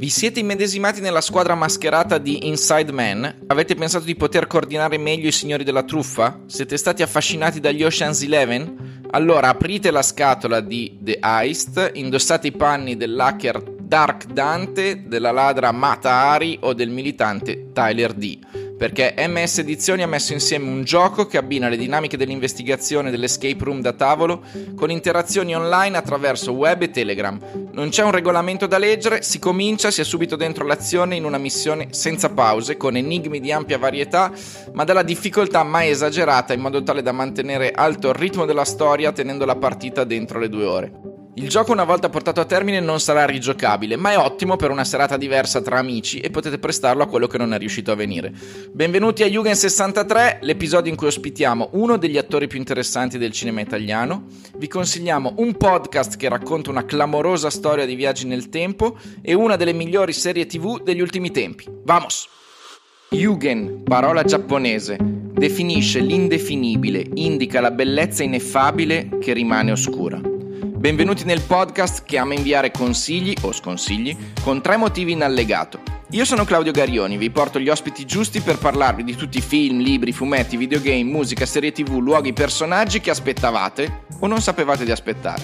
Vi siete immedesimati nella squadra mascherata di Inside Man? Avete pensato di poter coordinare meglio i signori della truffa? Siete stati affascinati dagli Ocean's Eleven? Allora aprite la scatola di The Heist, indossate i panni dell'hacker Dark Dante, della ladra Mata Ari o del militante Tyler D perché MS Edizioni ha messo insieme un gioco che abbina le dinamiche dell'investigazione dell'escape room da tavolo con interazioni online attraverso web e Telegram. Non c'è un regolamento da leggere, si comincia, si è subito dentro l'azione in una missione senza pause, con enigmi di ampia varietà, ma dalla difficoltà mai esagerata in modo tale da mantenere alto il ritmo della storia tenendo la partita dentro le due ore. Il gioco una volta portato a termine non sarà rigiocabile, ma è ottimo per una serata diversa tra amici e potete prestarlo a quello che non è riuscito a venire. Benvenuti a Jugend 63, l'episodio in cui ospitiamo uno degli attori più interessanti del cinema italiano. Vi consigliamo un podcast che racconta una clamorosa storia di viaggi nel tempo e una delle migliori serie TV degli ultimi tempi. Vamos! Yugen, parola giapponese, definisce l'indefinibile, indica la bellezza ineffabile che rimane oscura. Benvenuti nel podcast che ama inviare consigli o sconsigli con tre motivi in allegato. Io sono Claudio Garioni, vi porto gli ospiti giusti per parlarvi di tutti i film, libri, fumetti, videogame, musica, serie tv, luoghi, personaggi che aspettavate o non sapevate di aspettare.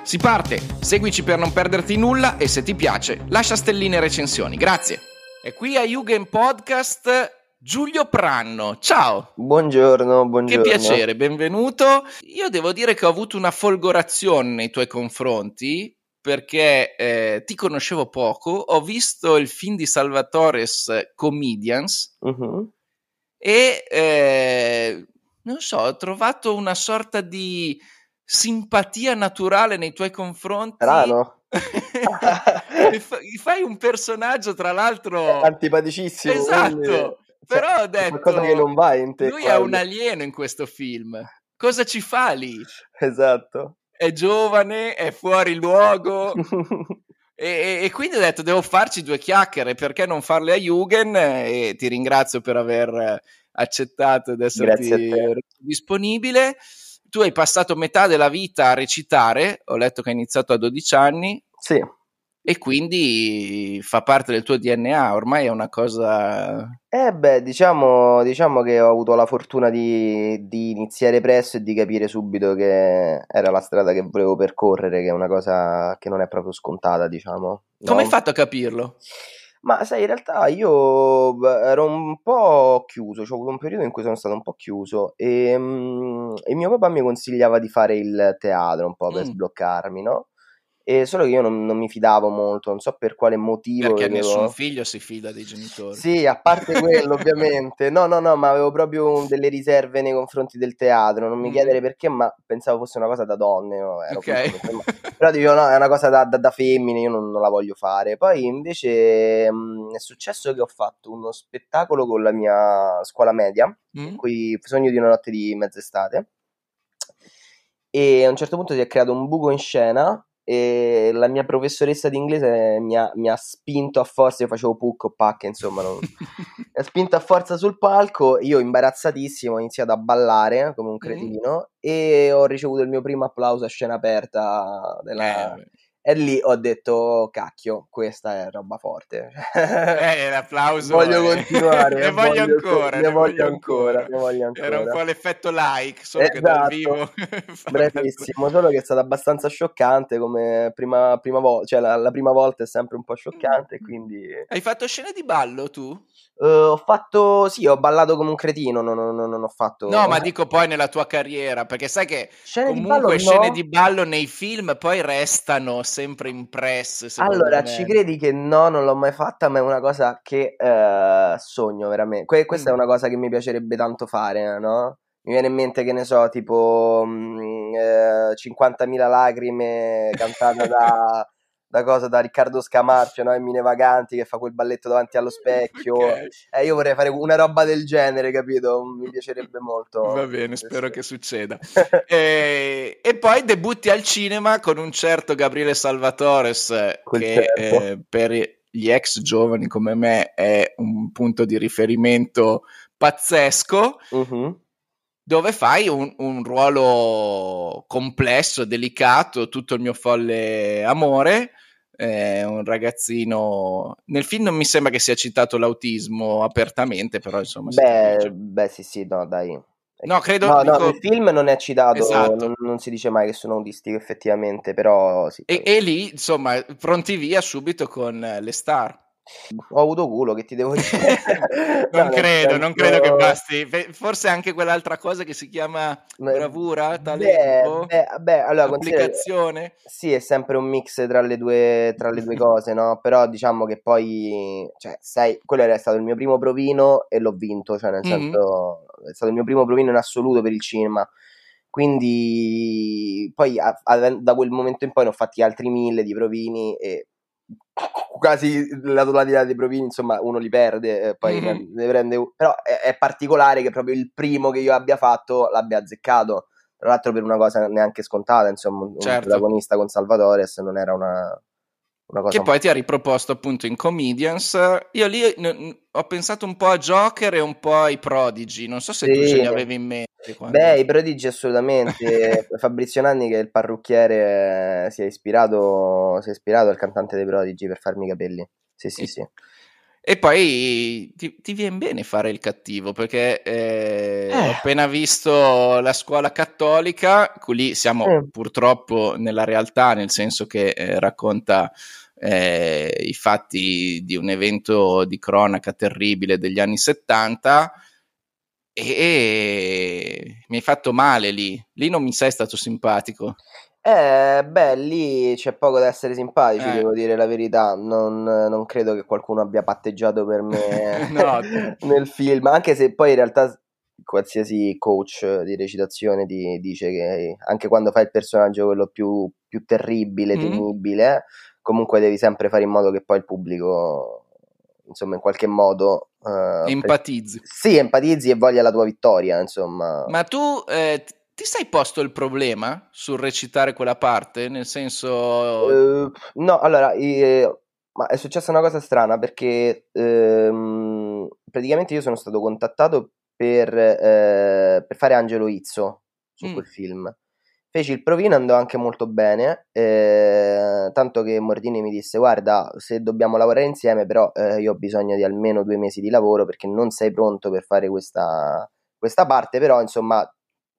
Si parte, seguici per non perderti nulla e se ti piace lascia stelline e recensioni. Grazie. E qui a Jugend Podcast Giulio Pranno, ciao! Buongiorno, buongiorno. Che piacere, benvenuto. Io devo dire che ho avuto una folgorazione nei tuoi confronti perché eh, ti conoscevo poco, ho visto il film di Salvatores Comedians uh-huh. e eh, non so, ho trovato una sorta di simpatia naturale nei tuoi confronti. Strano. fai un personaggio, tra l'altro, antipaticissimo. Esatto. Quindi però ho detto, qualcosa che non va in te. Lui è un alieno in questo film. Cosa ci fa lì? Esatto. È giovane, è fuori luogo. e, e, quindi ho detto, devo farci due chiacchiere, perché non farle a Jugend? E ti ringrazio per aver accettato di essere disponibile. Tu hai passato metà della vita a recitare, ho letto che hai iniziato a 12 anni. Sì e quindi fa parte del tuo DNA, ormai è una cosa... Eh beh, diciamo, diciamo che ho avuto la fortuna di, di, iniziare presto e di capire subito che era la strada che volevo percorrere, che è una cosa che non è proprio scontata, diciamo. No? Come hai fatto a capirlo? Ma sai, in realtà io ero un po' chiuso, cioè ho avuto un periodo in cui sono stato un po' chiuso e, mm, e mio papà mi consigliava di fare il teatro un po' per mm. sbloccarmi, no? E solo che io non, non, mi fidavo molto, non so per quale motivo. Perché vedevo... nessun figlio si fida dei genitori. Sì, a parte quello, ovviamente. No, no, no, ma avevo proprio delle riserve nei confronti del teatro. Non mi mm. chiedere perché, ma pensavo fosse una cosa da donne. No? Okay. Però dicevo, no, è una cosa da, da, da femmine, io non, non, la voglio fare. Poi invece mh, è successo che ho fatto uno spettacolo con la mia scuola media, mm. qui Sogno di una notte di mezz'estate. E a un certo punto si è creato un buco in scena e la mia professoressa di inglese mi ha, mi ha, spinto a forza, io facevo puc o pack, insomma, non... mi ha spinto a forza sul palco, io imbarazzatissimo ho iniziato a ballare come un cretino mm. e ho ricevuto il mio primo applauso a scena aperta della... Eh, e lì ho detto, cacchio, questa è roba forte. eh, l'applauso. Voglio continuare. ne, voglio, voglio ancora, ne, ne voglio ancora. Ne voglio ancora. Era un po' l'effetto like, solo esatto. che dal esatto. vivo. Bravissimo, solo che è stato abbastanza scioccante come prima, prima volta, cioè la, la, prima volta è sempre un po' scioccante, quindi... Hai fatto scene di ballo tu? Uh, ho fatto, sì, ho ballato come un cretino, non, non, non, ho fatto... No, ma dico poi nella tua carriera, perché sai che scene comunque di ballo, scene no. di ballo nei film poi restano sempre impresse. Allora, me. ci credi che no, non l'ho mai fatta, ma è una cosa che uh, sogno veramente. Que- questa mm. è una cosa che mi piacerebbe tanto fare, no? Mi viene in mente che ne so, tipo mh, mm, eh, 50.000 lacrime cantata da da cosa da Riccardo Scamarcio, no? Mine Vaganti che fa quel balletto davanti allo specchio. Okay. Eh, io vorrei fare una roba del genere, capito? Mi piacerebbe molto. Va bene, spero che succeda. e, e, poi debutti al cinema con un certo Gabriele Salvatores, quel che eh, per gli ex giovani come me è un punto di riferimento pazzesco. Uh-huh dove fai un, un, ruolo complesso, delicato, tutto il mio folle amore, è un ragazzino. Nel film non mi sembra che sia citato l'autismo apertamente, però insomma. Beh, beh sì, sì, no, dai. No, credo no, dico... no, nel film non è citato, esatto. non, non, si dice mai che sono autistico effettivamente, però sì. E, e lì, insomma, pronti via subito con le star. Ho avuto culo, che ti devo dire. non no, credo, senso... non credo che basti. Forse anche quell'altra cosa che si chiama bravura, talento, beh, beh, allora, applicazione. Sì, è sempre un mix tra le due, tra le due cose, no? Però diciamo che poi, cioè, sai, quello era stato il mio primo provino e l'ho vinto, cioè nel mm-hmm. senso, è stato il mio primo provino in assoluto per il cinema. Quindi poi a, a, da quel momento in poi ne ho fatti altri mille di provini e quasi la totalità dei provini, insomma, uno li perde, eh, poi mm-hmm. ne prende. Però è, è, particolare che proprio il primo che io abbia fatto l'abbia azzeccato. Tra l'altro, per una cosa neanche scontata, insomma, un certo. protagonista con Salvatore, se non era una, che poi ti ha riproposto appunto in Comedians. Io lì ho pensato un po' a Joker e un po' ai Prodigi. Non so se sì. tu ce li avevi in mente. Quando... Beh, i Prodigi assolutamente. Fabrizio Nanni, che è il parrucchiere, si è ispirato, si è ispirato al cantante dei Prodigi per farmi i capelli. Sì, sì, sì. E poi ti, ti viene bene fare il cattivo perché eh, eh. ho appena visto la scuola cattolica, lì siamo eh. purtroppo nella realtà, nel senso che eh, racconta eh, i fatti di un evento di cronaca terribile degli anni 70 e, e mi hai fatto male lì, lì non mi sei stato simpatico. Eh, beh, lì c'è poco da essere simpatici, eh. devo dire la verità. Non, non, credo che qualcuno abbia patteggiato per me no. nel film, anche se poi in realtà qualsiasi coach di recitazione ti dice che anche quando fai il personaggio quello più, più terribile, mm. temibile, comunque devi sempre fare in modo che poi il pubblico, insomma, in qualche modo... Uh, empatizzi. Per... Sì, empatizzi e voglia la tua vittoria, insomma. Ma tu eh, ti sei posto il problema sul recitare quella parte? Nel senso... Uh, no, allora, eh, ma è successa una cosa strana perché ehm, praticamente io sono stato contattato per, eh, per fare Angelo Izzo su mm. quel film. Feci il provino, andò anche molto bene, eh, tanto che Mordini mi disse guarda se dobbiamo lavorare insieme però eh, io ho bisogno di almeno due mesi di lavoro perché non sei pronto per fare questa, questa parte, però insomma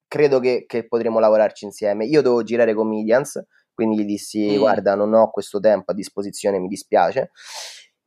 credo che, che potremo lavorarci insieme. Io devo girare comedians, quindi gli dissi: mm. Guarda, non ho questo tempo a disposizione, mi dispiace.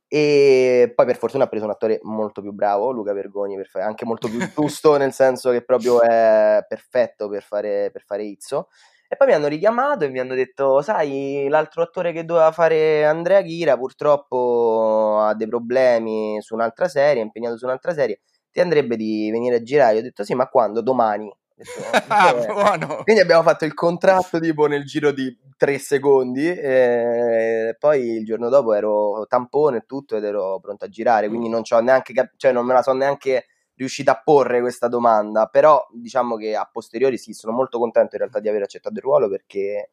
E poi per fortuna ha preso un attore molto più bravo, Luca Vergoni, per fare, anche molto più giusto, nel senso che proprio è perfetto per fare, per fare Izzo. E poi mi hanno richiamato e mi hanno detto: Sai, l'altro attore che doveva fare Andrea Ghira purtroppo ha dei problemi su un'altra serie, è impegnato su un'altra serie. Ti andrebbe di venire a girare? Io ho detto: Sì, ma quando? Domani. ah, Quindi abbiamo fatto il contratto tipo nel giro di tre secondi e poi il giorno dopo ero tampone e tutto ed ero pronto a girare, quindi mm. non, neanche, cioè non me la sono neanche riuscita a porre questa domanda, però diciamo che a posteriori sì, sono molto contento in realtà di aver accettato il ruolo perché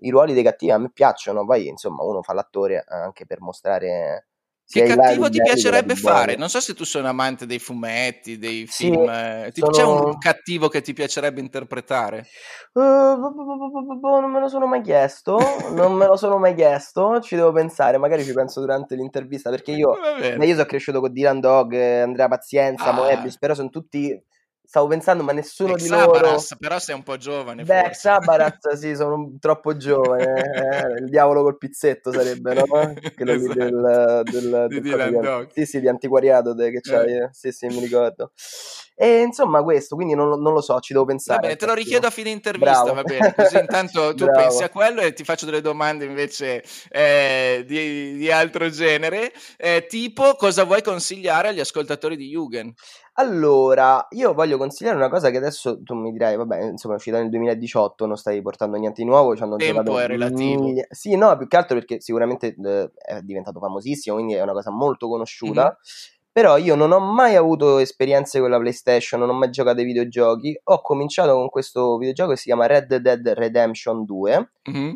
i ruoli dei cattivi a me piacciono, poi insomma uno fa l'attore anche per mostrare che cattivo ti piacerebbe fare? Non so se tu sei un amante dei fumetti, dei sì, film. Eh, sono... C'è un cattivo che ti piacerebbe interpretare? Uh, non me lo sono mai chiesto. non me lo sono mai chiesto. Ci devo pensare. Magari ci penso durante l'intervista. Perché io, io sono cresciuto con Dylan Dog, Andrea Pazienza, ah. Moebius. Però sono tutti stavo pensando, ma nessuno Ex di loro. però sei un po' giovane. Beh, Sabaras, sì, sono troppo giovane. Eh, il diavolo col pizzetto sarebbe, no? Quello esatto. del, del, del, del Sì, sì, di antiquariato che c'hai. Eh. Sì, sì, mi ricordo. E insomma, questo, quindi non, non, lo so, ci devo pensare. Va bene, te lo richiedo a fine intervista, Bravo. va bene. Così intanto tu Bravo. pensi a quello e ti faccio delle domande invece eh, di, di, altro genere. Eh, tipo, cosa vuoi consigliare agli ascoltatori di Jugend? Allora, io voglio consigliare una cosa che adesso tu mi dirai, vabbè, insomma, è uscita nel 2018, non stai portando niente di nuovo, ci hanno Tempo giocato è relativo. Miglia... Sì, no, più che altro perché sicuramente eh, è diventato famosissimo, quindi è una cosa molto conosciuta. Mm-hmm però io non ho mai avuto esperienze con la PlayStation, non ho mai giocato ai videogiochi. Ho cominciato con questo videogioco che si chiama Red Dead Redemption 2 mm-hmm.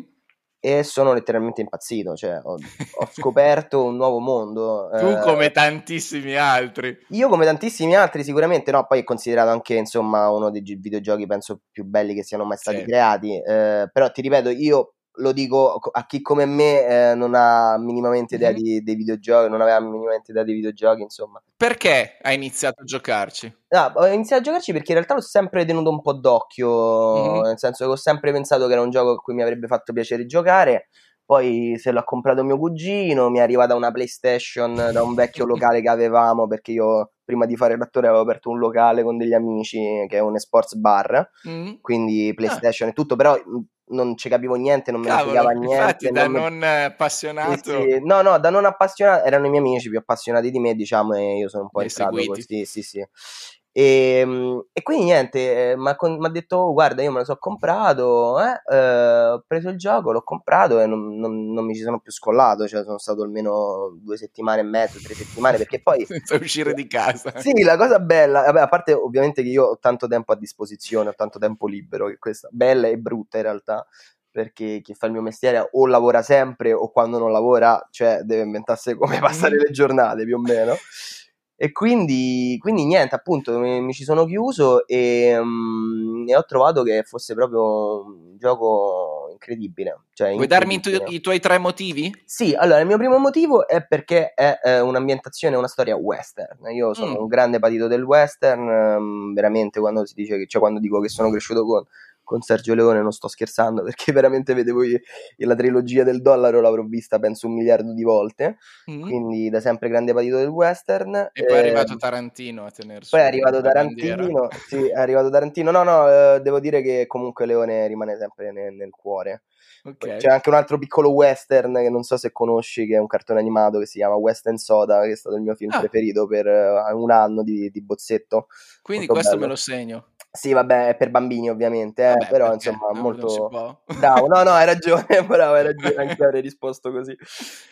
E sono letteralmente impazzito. Cioè, ho, ho scoperto un nuovo mondo. Tu eh, come tantissimi altri. Io come tantissimi altri sicuramente, no, poi è considerato anche insomma uno dei videogiochi penso più belli che siano mai stati sì. creati. Eh, però ti ripeto, io lo dico a chi come me eh, non ha minimamente idea mm-hmm. di, dei videogiochi, non aveva minimamente idea dei videogiochi, insomma. Perché hai iniziato a giocarci? No, ho iniziato a giocarci perché in realtà l'ho sempre tenuto un po' d'occhio, mm-hmm. nel senso che ho sempre pensato che era un gioco a cui mi avrebbe fatto piacere giocare. Poi se l'ha comprato mio cugino, mi è arrivata una PlayStation da un vecchio locale che avevamo perché io prima di fare l'attore avevo aperto un locale con degli amici che è un sports bar, mm. quindi ah. PlayStation ah. e tutto, però non ci capivo niente, non Cavolo, me ne spiegava niente. Infatti, da non, non appassionato. Sì, sì. No, no, da non appassionato erano i miei amici più appassionati di me, diciamo, e io sono un po' entrato così. Sì, sì. E, ehm, e, quindi niente, eh, mi ha detto: oh, Guarda, io me lo so comprato. Eh, eh, ho preso il gioco, l'ho comprato e non, non, non, mi ci sono più scollato. Cioè, sono stato almeno due settimane e mezzo, tre settimane. Perché poi senza uscire di casa. Sì, la cosa bella, vabbè, a parte ovviamente che io ho tanto tempo a disposizione, ho tanto tempo libero, che questa bella e brutta in realtà perché chi fa il mio mestiere o lavora sempre o quando non lavora, cioè deve inventarsi come passare le giornate più o meno. E quindi, quindi niente, appunto, mi, mi, ci sono chiuso e, um, e, ho trovato che fosse proprio un gioco incredibile. Cioè, Vuoi darmi tu, i tuoi tre motivi? Sì, allora il mio primo motivo è perché è eh, un'ambientazione, una storia western. Io sono mm. un grande patito del western, um, veramente quando si dice che, cioè quando dico che sono cresciuto con con Sergio Leone, non sto scherzando perché veramente vedevo io, la trilogia del dollaro l'avrò vista penso un miliardo di volte, mm-hmm. quindi da sempre grande patito del western. E poi è arrivato Tarantino a tenersi. Poi è arrivato Tarantino, sì, è arrivato Tarantino, no no, eh, devo dire che comunque Leone rimane sempre nel, nel cuore. Okay. C'è anche un altro piccolo western che non so se conosci, che è un cartone animato che si chiama Western Soda, che è stato il mio film ah. preferito per uh, un anno di, di bozzetto. Quindi Molto questo bello. me lo segno. Sì, vabbè, è per bambini ovviamente, eh, vabbè, però insomma no, molto... Bravo, no, no, hai ragione, bravo, hai ragione, anche avrei risposto così.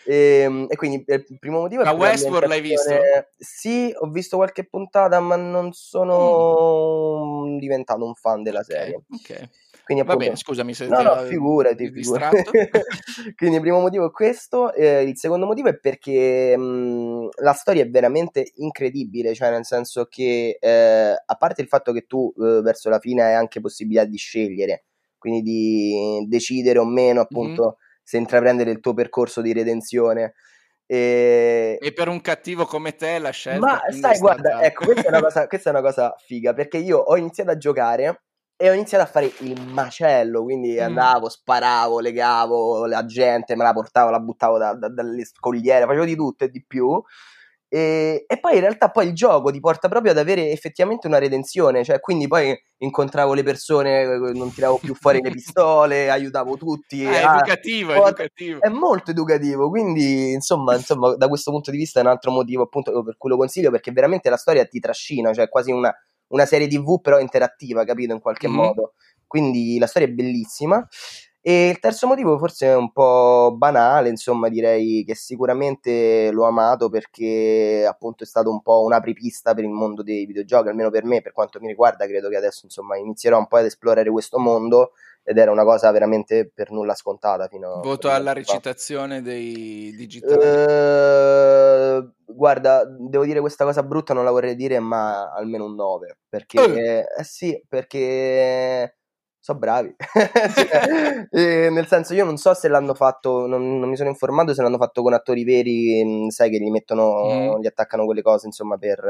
E, ehm, e, quindi eh, il primo motivo è... Ma Westworld l'hai visto? Sì, ho visto qualche puntata, ma non sono mm. diventato un fan della okay, serie. Ok. Quindi, appunto, Va bene, scusami se no, no, figurati, figurati. Quindi il primo motivo è questo, eh, il secondo motivo è perché mh, la storia è veramente incredibile, cioè nel senso che eh, a parte il fatto che tu eh, verso la fine hai anche possibilità di scegliere, quindi di decidere o meno appunto mm-hmm. se intraprendere il tuo percorso di redenzione. E... e... per un cattivo come te la scelta ma sai guarda ecco questa è, cosa, questa è, una cosa, figa perché io ho iniziato a giocare e ho iniziato a fare il macello, quindi mm. andavo, sparavo, legavo la gente, me la portavo, la buttavo da, da, dalle scogliere, facevo di tutto e di più. E, e, poi in realtà poi il gioco ti porta proprio ad avere effettivamente una redenzione, cioè quindi poi incontravo le persone, non tiravo più fuori le pistole, aiutavo tutti. Ah, è ah, educativo, è educativo. È molto educativo, quindi insomma, insomma da questo punto di vista è un altro motivo appunto per cui lo consiglio, perché veramente la storia ti trascina, cioè quasi una una serie TV però interattiva, capito, in qualche mm-hmm. modo. Quindi la storia è bellissima. E il terzo motivo forse è un po' banale, insomma direi che sicuramente l'ho amato perché appunto è stato un po' un'apripista per il mondo dei videogiochi, almeno per me, per quanto mi riguarda, credo che adesso insomma inizierò un po' ad esplorare questo mondo ed era una cosa veramente per nulla scontata fino a... Voto alla recitazione dei digitali. Uh, guarda, devo dire questa cosa brutta, non la vorrei dire, ma almeno un 9, perché... Uh. Eh, sì, perché sono bravi. cioè, eh, nel senso, io non so se l'hanno fatto, non, non, mi sono informato se l'hanno fatto con attori veri, mm, sai che gli mettono, mm. gli attaccano quelle cose, insomma, per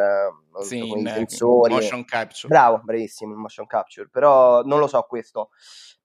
uh, sì, in, i sensori. Motion capture. Bravo, bravissimo, motion capture, però non lo so questo.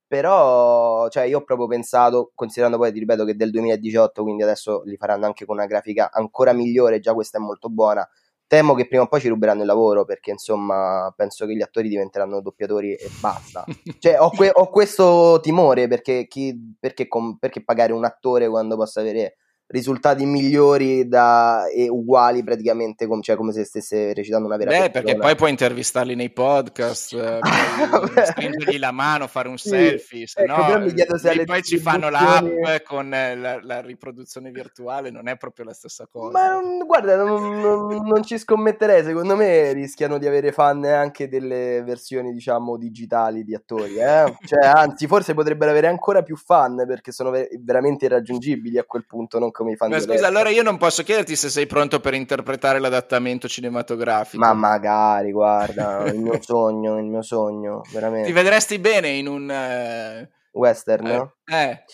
Però, cioè, io ho proprio pensato, considerando poi, ti ripeto, che del 2018, quindi adesso li faranno anche con una grafica ancora migliore, già questa è molto buona. Temo che prima o poi ci ruberanno il lavoro perché, insomma, penso che gli attori diventeranno doppiatori e basta. cioè, ho, que- ho questo timore perché, chi, perché, com- perché pagare un attore quando possa avere risultati migliori da, e uguali praticamente com, cioè come se stesse recitando una vera Beh, persona. perché poi puoi intervistarli nei podcast, eh, stringergli la mano, fare un sì, selfie, se ecco, no, chiedo se poi ci fanno l'app con la, la, riproduzione virtuale, non è proprio la stessa cosa. Ma non, guarda, non, non, non, ci scommetterei, secondo me rischiano di avere fan anche delle versioni, diciamo, digitali di attori, eh? cioè, anzi, forse potrebbero avere ancora più fan perché sono ver- veramente irraggiungibili a quel punto, non come i fan. Ma scusa, allora io non posso chiederti se sei pronto per interpretare l'adattamento cinematografico. Ma magari, guarda, il mio sogno, il mio sogno, veramente. Ti vedresti bene in un... Uh western. Eh. eh.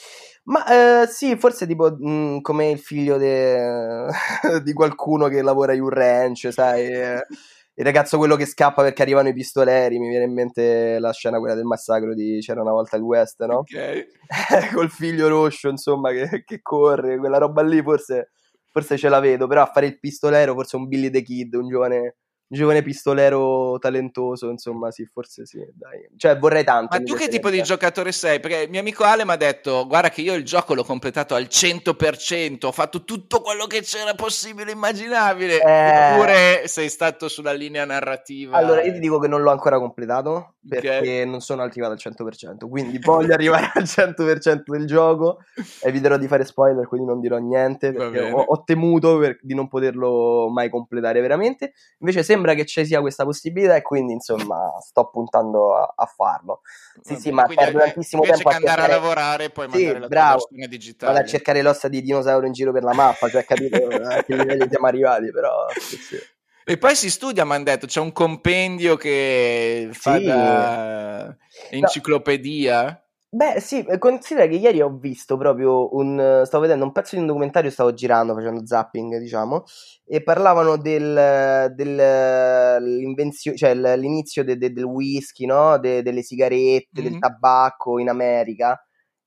Ma eh, sì, forse tipo mh, mm, come il figlio de... di qualcuno che lavora in un ranch, sai? Il ragazzo quello che scappa perché arrivano i pistoleri, mi viene in mente la scena quella del massacro di C'era una volta il West, no? Ok. Col figlio roscio, insomma, che, che corre, quella roba lì forse, forse ce la vedo, però a fare il pistolero forse un Billy the Kid, un giovane giovane pistolero talentoso, insomma, sì, forse sì, dai. Cioè, vorrei tanto. Ma tu che tipo di giocatore sei? Perché mio amico Ale mi ha detto, guarda che io il gioco l'ho completato al 100%, ho fatto tutto quello che c'era possibile immaginabile, eh... eppure sei stato sulla linea narrativa. Allora, io ti dico che non l'ho ancora completato, perché okay. non sono arrivato al 100%, quindi voglio arrivare al 100% del gioco, eviterò di fare spoiler, quindi non dirò niente, perché ho, ho, temuto per, di non poterlo mai completare veramente. Invece sembra sembra che ci sia questa possibilità e quindi insomma sto puntando a, a farlo. Sì, sì, ma perdo tantissimo tempo a andare cercare... a lavorare e poi sì, mandare la bravo, tua digitale. Vado a cercare l'ossa di dinosauro in giro per la mappa, cioè capito a che livelli siamo arrivati, però sì, sì. E poi si studia, mi hanno detto, c'è un compendio che fa sì. da enciclopedia. No. Beh, sì, considera che ieri ho visto proprio un. Stavo vedendo un pezzo di un documentario, stavo girando, facendo zapping, diciamo, e parlavano del, dell'invenzione, cioè l'inizio de, de, del whisky, no? De, delle sigarette, mm-hmm. del tabacco in America.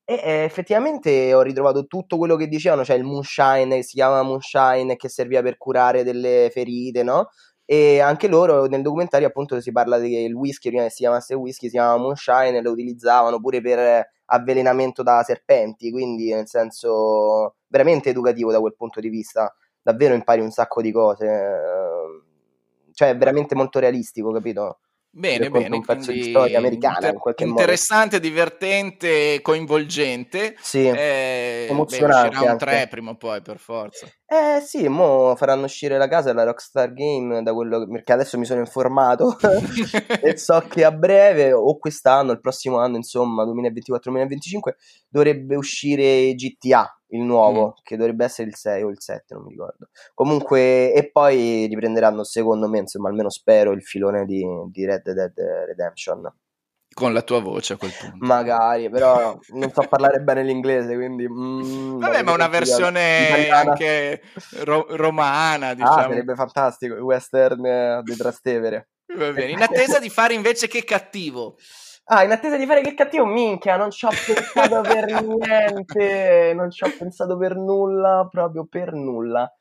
E eh, effettivamente ho ritrovato tutto quello che dicevano, cioè il moonshine, si chiama moonshine, che serviva per curare delle ferite, no? E anche loro nel documentario appunto si parla del whisky, prima che si chiamasse whisky, si chiamava moonshine e lo utilizzavano pure per avvelenamento da serpenti, quindi nel senso veramente educativo da quel punto di vista, davvero impari un sacco di cose, ehm, cioè è veramente molto realistico, capito? Bene, bene. Un pezzo di storia americana inter- in qualche interessante, modo. divertente, coinvolgente. Sì, eh, emozionante. Beh, un 3 prima o poi, per forza. Eh sì, mo faranno uscire la casa la Rockstar Game, da quello che, perché adesso mi sono informato e so che a breve, o quest'anno, il prossimo anno, insomma, 2024-2025, dovrebbe uscire GTA il nuovo, mm. che dovrebbe essere il 6 o il 7, non mi ricordo. Comunque, e poi riprenderanno, secondo me, insomma, almeno spero, il filone di, di Red Dead Redemption. Con la tua voce a quel punto. Magari, però non so parlare bene l'inglese, quindi... Mm, Vabbè, ma una versione italiana. anche ro- romana, ah, diciamo. Ah, sarebbe fantastico, il western eh, di Trastevere. Va bene, in attesa di fare invece che cattivo. Ah, in attesa di fare che cattivo, minchia, non ci ho pensato per niente, non ci ho pensato per nulla, proprio per nulla.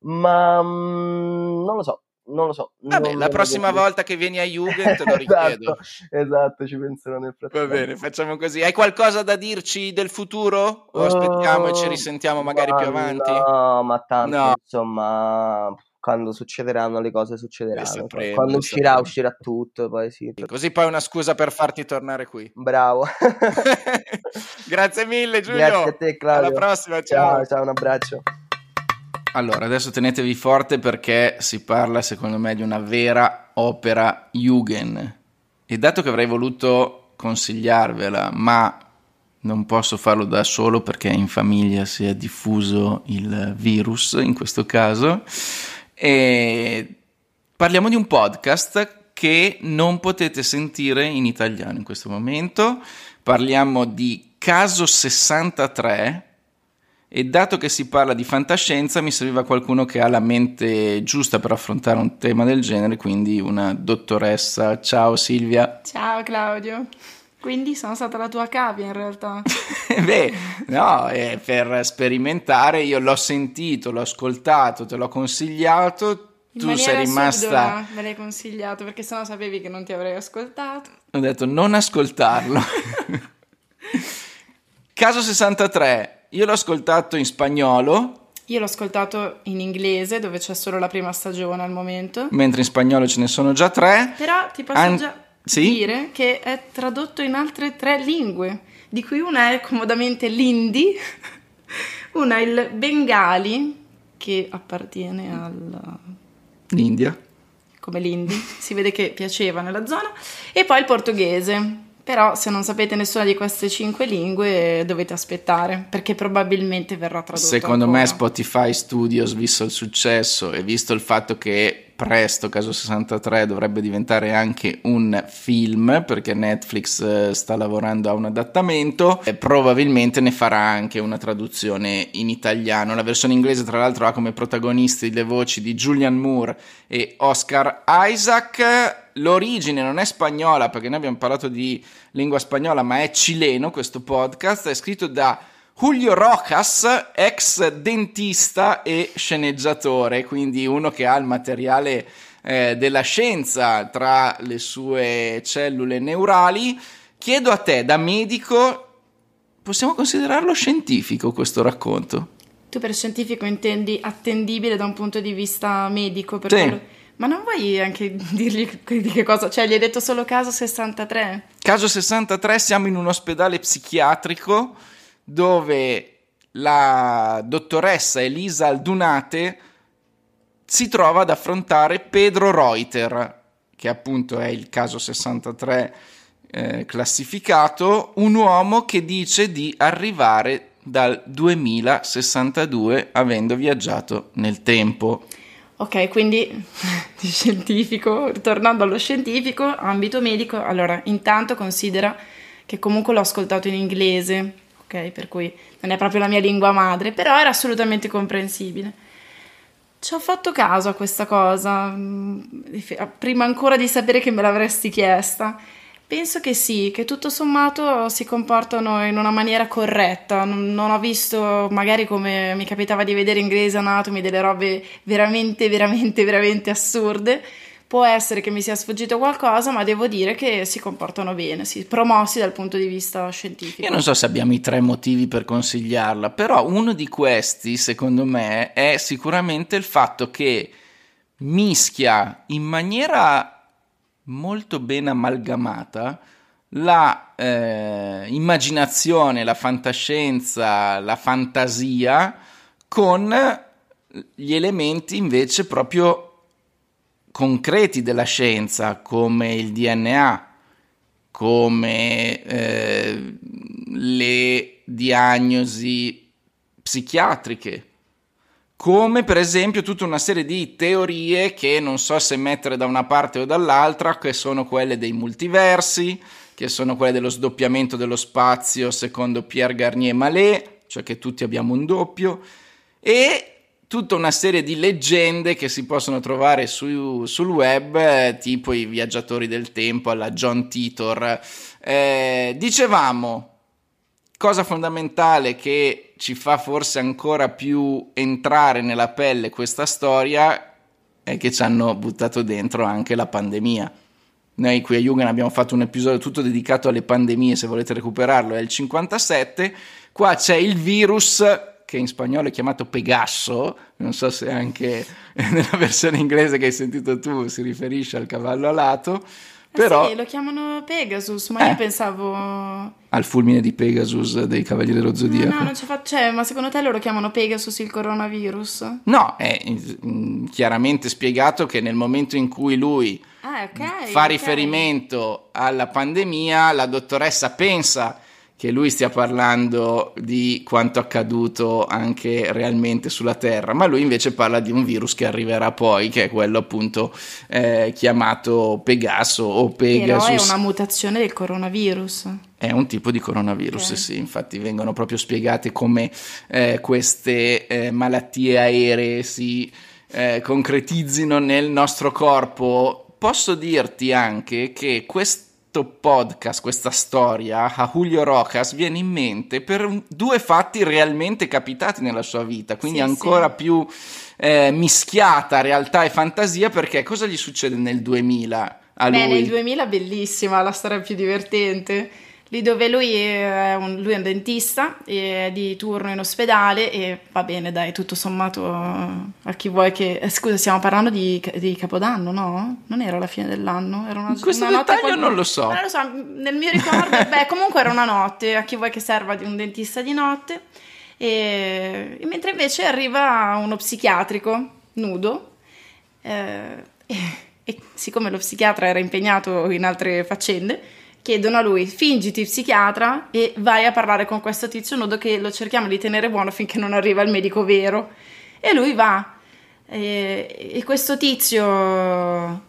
Ma mm, non lo so, non lo so. Vabbè, la prossima volta che vieni a Jugend te lo richiedo. esatto, esatto, ci penserò nel frattempo. Va bene, facciamo così. Hai qualcosa da dirci del futuro? O aspettiamo oh, e ci oh, risentiamo magari più avanti? No, ma tanto, no. insomma, quando succederanno le cose succederanno. Sapremo, quando uscirà sapremo. uscirà tutto, poi sì. Così poi è una scusa per farti tornare qui. Bravo. Grazie mille Giulio. Grazie a te Claudio. Alla prossima, ciao. Ciao, ciao un abbraccio. Allora, adesso tenetevi forte perché si parla secondo me di una vera opera Jugend. E dato che avrei voluto consigliarvela, ma non posso farlo da solo perché in famiglia si è diffuso il virus in questo caso, e parliamo di un podcast che non potete sentire in italiano in questo momento. Parliamo di Caso 63 e dato che si parla di fantascienza mi serviva qualcuno che ha la mente giusta per affrontare un tema del genere, quindi una dottoressa. Ciao Silvia. Ciao Claudio. Quindi sono stata la tua cavia in realtà. Beh, no, è per sperimentare, io l'ho sentito, l'ho ascoltato, te l'ho consigliato, in tu sei rimasta... me l'hai consigliato perché sennò sapevi che non ti avrei ascoltato. Ho detto non ascoltarlo. Caso 63, io l'ho ascoltato in spagnolo. Io l'ho ascoltato in inglese dove c'è solo la prima stagione al momento. Mentre in spagnolo ce ne sono già tre. Però ti posso An- già sì? dire che è tradotto in altre tre lingue, di cui una è comodamente l'indi, una è il bengali, che appartiene all'India. Come l'indi, si vede che piaceva nella zona, e poi il portoghese. Però se non sapete nessuna di queste cinque lingue dovete aspettare perché probabilmente verrà tradotto. Secondo ancora. me Spotify Studios, visto il successo e visto il fatto che presto Caso 63 dovrebbe diventare anche un film perché Netflix eh, sta lavorando a un adattamento e probabilmente ne farà anche una traduzione in italiano. La versione inglese tra l'altro ha come protagonisti le voci di Julian Moore e Oscar Isaac. L'origine non è spagnola perché noi abbiamo parlato di lingua spagnola ma è cileno questo podcast, è scritto da Julio Rojas, ex dentista e sceneggiatore, quindi uno che ha il materiale eh, della scienza tra le sue cellule neurali. Chiedo a te, da medico, possiamo considerarlo scientifico questo racconto? Tu per scientifico intendi attendibile da un punto di vista medico? Per sì. quello... Ma non vuoi anche dirgli di che cosa? Cioè, gli hai detto solo caso 63? Caso 63, siamo in un ospedale psichiatrico dove la dottoressa Elisa Aldunate si trova ad affrontare Pedro Reuter, che appunto è il caso 63 eh, classificato, un uomo che dice di arrivare dal 2062 avendo viaggiato nel tempo. Ok, quindi di scientifico, tornando allo scientifico, ambito medico, allora intanto considera che comunque l'ho ascoltato in inglese, ok? Per cui non è proprio la mia lingua madre, però era assolutamente comprensibile. Ci ho fatto caso a questa cosa, mm, prima ancora di sapere che me l'avresti chiesta. Penso che sì, che tutto sommato si comportano in una maniera corretta. Non, ho visto, magari come mi capitava di vedere in Grey's Anatomy, delle robe veramente, veramente, veramente assurde può essere che mi sia sfuggito qualcosa, ma devo dire che si comportano bene, si promossi dal punto di vista scientifico. Io non so se abbiamo i tre motivi per consigliarla, però uno di questi, secondo me, è sicuramente il fatto che mischia in maniera molto ben amalgamata la eh, immaginazione, la fantascienza, la fantasia con gli elementi invece proprio concreti della scienza come il DNA, come eh, le diagnosi psichiatriche, come per esempio tutta una serie di teorie che non so se mettere da una parte o dall'altra, che sono quelle dei multiversi, che sono quelle dello sdoppiamento dello spazio secondo Pierre Garnier Mallet, cioè che tutti abbiamo un doppio, e tutta una serie di leggende che si possono trovare su, sul web, tipo i viaggiatori del tempo alla John Titor. Eh, dicevamo, cosa fondamentale che ci fa forse ancora più entrare nella pelle questa storia è che ci hanno buttato dentro anche la pandemia. Noi qui a Jugend abbiamo fatto un episodio tutto dedicato alle pandemie, se volete recuperarlo è il 57. Qua c'è il virus che in spagnolo è chiamato Pegasso, non so se anche nella versione inglese che hai sentito tu si riferisce al cavallo alato. Però... Eh sì, lo chiamano Pegasus, ma eh. io pensavo... Al fulmine di Pegasus dei Cavalieri dello Zodiaco. No, no, non ci fa... Cioè, ma secondo te loro chiamano Pegasus il coronavirus? No, è mm, chiaramente spiegato che nel momento in cui lui ah, okay, fa okay. riferimento alla pandemia, la dottoressa pensa che lui stia parlando di quanto accaduto anche realmente sulla Terra, ma lui invece parla di un virus che arriverà poi, che è quello appunto eh, chiamato Pegaso o Pegasus. Però è una mutazione del coronavirus. È un tipo di coronavirus, okay. sì, infatti vengono proprio spiegate come eh, queste eh, malattie aeree si eh, concretizzino nel nostro corpo. Posso dirti anche che questo questo podcast, questa storia a Julio Rojas viene in mente per due fatti realmente capitati nella sua vita, quindi sì, ancora sì. più eh, mischiata realtà e fantasia perché cosa gli succede nel 2000 a Beh, lui? nel 2000 bellissima, la storia più divertente lì dove lui è un, lui è un dentista, è di turno in ospedale e va bene, dai, tutto sommato a chi vuoi che... Eh, scusa, stiamo parlando di, di, Capodanno, no? Non era la fine dell'anno? Era una, Questo una notte qual... non lo so. Non lo so, nel mio ricordo, beh, comunque era una notte, a chi vuoi che serva di un dentista di notte. E, e mentre invece arriva uno psichiatrico nudo eh, e, e siccome lo psichiatra era impegnato in altre faccende chiedono a lui fingiti psichiatra e vai a parlare con questo tizio nudo che lo cerchiamo di tenere buono finché non arriva il medico vero. E lui va. E, e questo tizio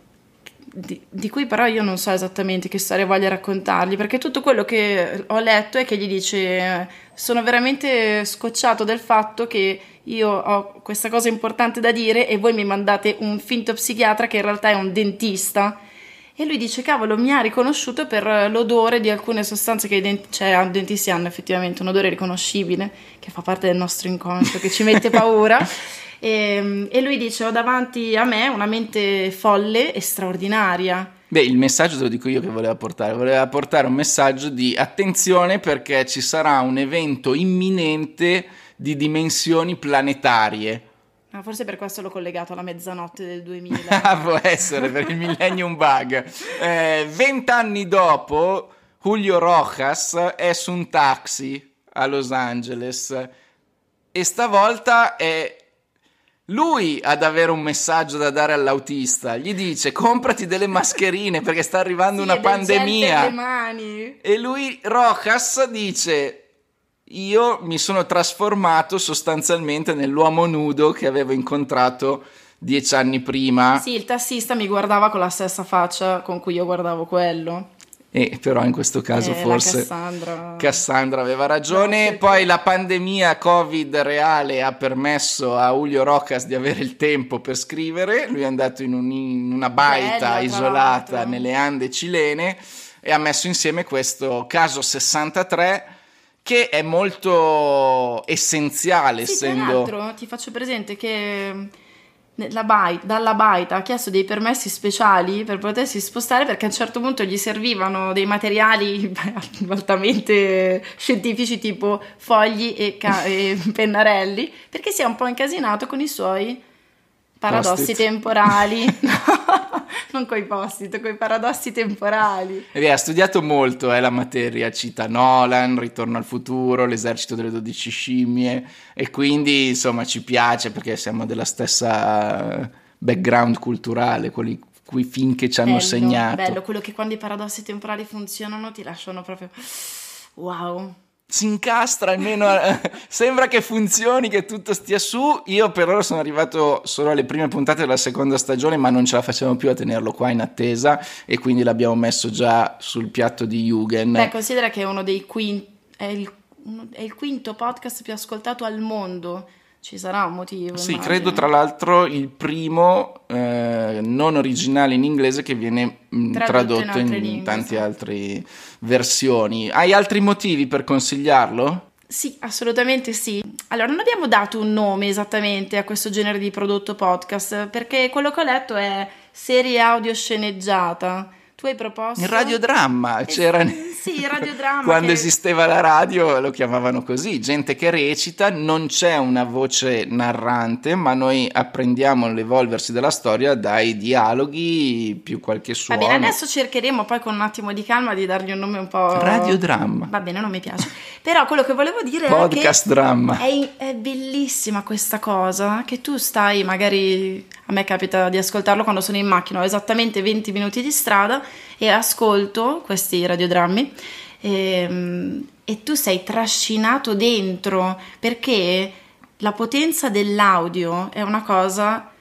di, di, cui però io non so esattamente che storia voglia raccontargli, perché tutto quello che ho letto è che gli dice sono veramente scocciato del fatto che io ho questa cosa importante da dire e voi mi mandate un finto psichiatra che in realtà è un dentista. E lui dice, cavolo, mi ha riconosciuto per l'odore di alcune sostanze che i denti- cioè, i dentisti hanno effettivamente un odore riconoscibile, che fa parte del nostro inconscio, che ci mette paura. E, ehm, e lui dice: Ho davanti a me una mente folle e straordinaria. Beh, il messaggio te lo dico io che voleva portare. Voleva portare un messaggio di attenzione perché ci sarà un evento imminente di dimensioni planetarie. Ah, forse per questo l'ho collegato alla mezzanotte del 2000. Ah, può essere per il Millennium Bug. Eh, vent'anni dopo, Julio Rojas è su un taxi a Los Angeles e stavolta è lui ad avere un messaggio da dare all'autista, gli dice comprati delle mascherine perché sta arrivando sì, una pandemia. E lui, Rojas, dice io mi sono trasformato sostanzialmente nell'uomo nudo che avevo incontrato dieci anni prima. Sì, il tassista mi guardava con la stessa faccia con cui io guardavo quello. E però in questo caso eh, forse Cassandra... Cassandra... aveva ragione. Poi la pandemia Covid reale ha permesso a Julio Rocas di avere il tempo per scrivere. Lui è andato in, un, in una baita Bella, isolata nelle Ande cilene e ha messo insieme questo caso 63 che è molto essenziale. Sì, essendo... Tra l'altro ti faccio presente che baita, dalla baita ha chiesto dei permessi speciali per potersi spostare perché a un certo punto gli servivano dei materiali altamente scientifici tipo fogli e, ca- e pennarelli perché si è un po' incasinato con i suoi paradossi Post-it. temporali. non coi post-it, coi paradossi temporali. E beh, ha studiato molto eh, la materia, cita Nolan, Ritorno al futuro, l'esercito delle dodici scimmie e quindi insomma ci piace perché siamo della stessa background culturale, quelli quei film che ci hanno bello, segnato. Bello, quello che quando i paradossi temporali funzionano ti lasciano proprio wow si incastra almeno sembra che funzioni che tutto stia su. Io per ora sono arrivato solo alle prime puntate della seconda stagione ma non ce la facciamo più a tenerlo qua in attesa e quindi l'abbiamo messo già sul piatto di Jugend. Beh considera che è uno dei quinti è è il quinto podcast più ascoltato al mondo ci sarà un motivo. Sì, immagino. credo tra l'altro il primo eh, non originale in inglese che viene mh, mm, tradotto, tradotto in, in tante altre versioni. Hai altri motivi per consigliarlo? Sì, assolutamente sì. Allora, non abbiamo dato un nome esattamente a questo genere di prodotto podcast, perché quello che ho letto è serie audio sceneggiata tu hai proposto? Il radiodramma, c'era... Sì, radiodramma. Quando che... esisteva la radio lo chiamavano così, gente che recita, non c'è una voce narrante, ma noi apprendiamo l'evolversi della storia dai dialoghi più qualche suono. Va bene, adesso cercheremo poi con un attimo di calma di dargli un nome un po'... Radiodramma. Va bene, non mi piace. Però quello che volevo dire Podcast è dramma. È, è bellissima questa cosa, che tu stai magari... A me capita di ascoltarlo quando sono in macchina, ho esattamente 20 minuti di strada e ascolto questi radiodrammi e, ehm, e tu sei trascinato dentro perché la potenza dell'audio è una cosa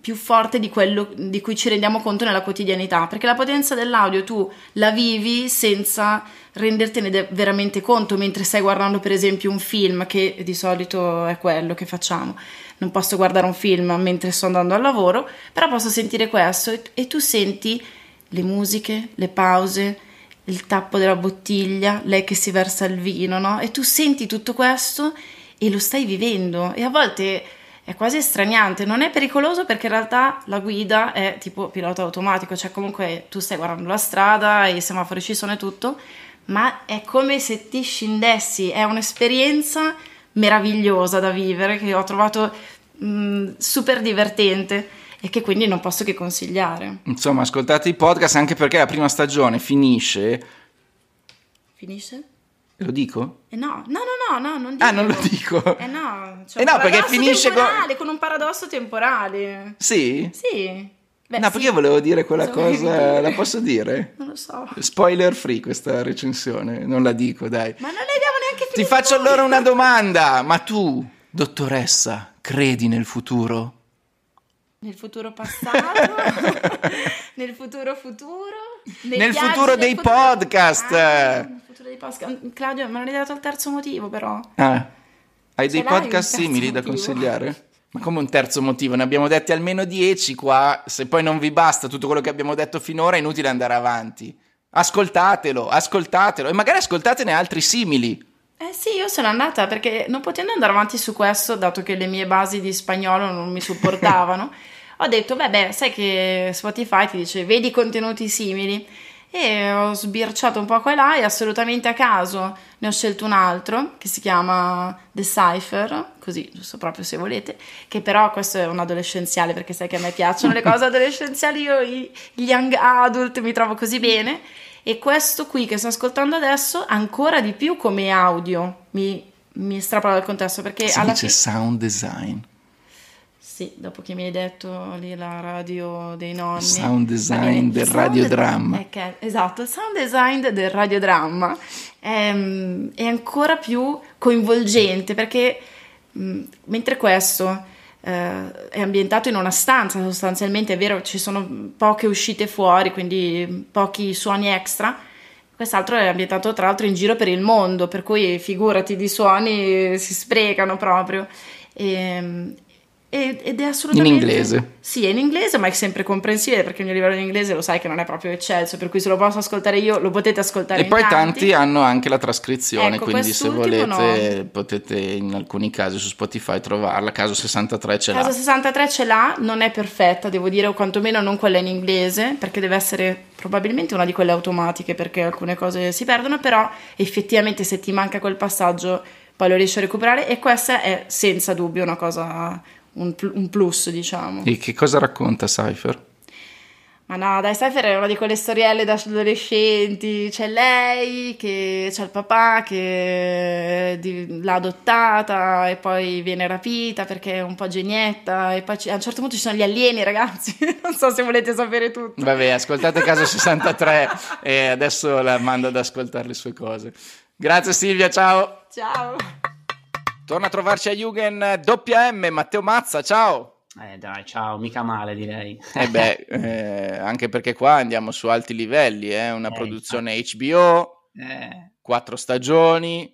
più forte di quello di cui ci rendiamo conto nella quotidianità, perché la potenza dell'audio tu la vivi senza rendertene veramente conto mentre stai guardando per esempio un film, che di solito è quello che facciamo. Non posso guardare un film mentre sto andando al lavoro, però posso sentire questo e, e tu senti le musiche, le pause, il tappo della bottiglia, lei che si versa il vino, no? E tu senti tutto questo e lo stai vivendo. E a volte è quasi estraniante, non è pericoloso perché in realtà la guida è tipo pilota automatico, cioè comunque tu stai guardando la strada, i semafori ci sono e tutto, ma è come se ti scindessi, è un'esperienza meravigliosa da vivere che ho trovato mh, super divertente e che quindi non posso che consigliare. Insomma, ascoltate i podcast anche perché la prima stagione finisce. Finisce? Lo dico? Eh no, no, no, no, no non dico. Ah, non lo dico. Eh no, cioè eh no perché finisce con... con un paradosso temporale. Sì? Sì. Beh, no, sì. perché io volevo dire quella cosa, la posso dire? Non lo so. Spoiler free questa recensione, non la dico, dai. Ma non ne abbiamo neanche finito. Ti faccio allora una domanda, ma tu, dottoressa, credi nel futuro? Nel futuro passato, nel futuro futuro, nel futuro dei futuro... podcast. Ah, nel futuro dei podcast. Claudio, me non hai dato il terzo motivo però. Ah, hai dei podcast simili motivo. da consigliare? Ma come un terzo motivo? Ne abbiamo detti almeno dieci qua. Se poi non vi basta tutto quello che abbiamo detto finora, è inutile andare avanti. Ascoltatelo, ascoltatelo e magari ascoltatene altri simili. Eh sì, io sono andata perché non potendo andare avanti su questo, dato che le mie basi di spagnolo non mi supportavano, ho detto, beh, sai che Spotify ti dice vedi contenuti simili. E ho sbirciato un po' qua e là e assolutamente a caso ne ho scelto un altro che si chiama The Cipher, così giusto proprio se volete, che però questo è un adolescenziale perché sai che a me piacciono le cose adolescenziali, io gli young adult mi trovo così bene e questo qui che sto ascoltando adesso ancora di più come audio mi, mi strapola dal contesto perché si alla dice fi- sound design sì, dopo che mi hai detto lì la radio dei nonni. Sound design del sound radiodramma. Design, eh, esatto, il sound design del radiodramma è, è ancora più coinvolgente perché mh, mentre questo eh, è ambientato in una stanza sostanzialmente, è vero, ci sono poche uscite fuori, quindi pochi suoni extra. Quest'altro è ambientato tra l'altro in giro per il mondo, per cui figurati di suoni si sprecano proprio. E, ed è assolutamente... In inglese? Sì, è in inglese, ma è sempre comprensibile perché il mio livello di inglese lo sai che non è proprio eccelso, per cui se lo posso ascoltare io lo potete ascoltare. E poi tanti. tanti. hanno anche la trascrizione, ecco, quindi se volete no. potete in alcuni casi su Spotify trovarla. Caso 63 ce l'ha. Caso 63 ce l'ha, non è perfetta, devo dire, o quantomeno non quella in inglese, perché deve essere probabilmente una di quelle automatiche perché alcune cose si perdono, però effettivamente se ti manca quel passaggio poi lo riesci a recuperare e questa è senza dubbio una cosa un, un plus, diciamo. E che cosa racconta Cypher? Ma no, dai, Cypher è una di quelle storielle da adolescenti. C'è lei, che c'è il papà che l'ha adottata e poi viene rapita perché è un po' genietta. E poi a un certo punto ci sono gli alieni, ragazzi. non so se volete sapere tutto. Vabbè, ascoltate caso 63 e adesso la mando ad ascoltare le sue cose. Grazie Silvia, ciao. Ciao. Torna a trovarci a Jugend WM, Matteo Mazza, ciao. Eh dai, ciao, mica male direi. Eh beh, eh, anche perché qua andiamo su alti livelli, eh? una eh, produzione. HBO, eh. quattro stagioni.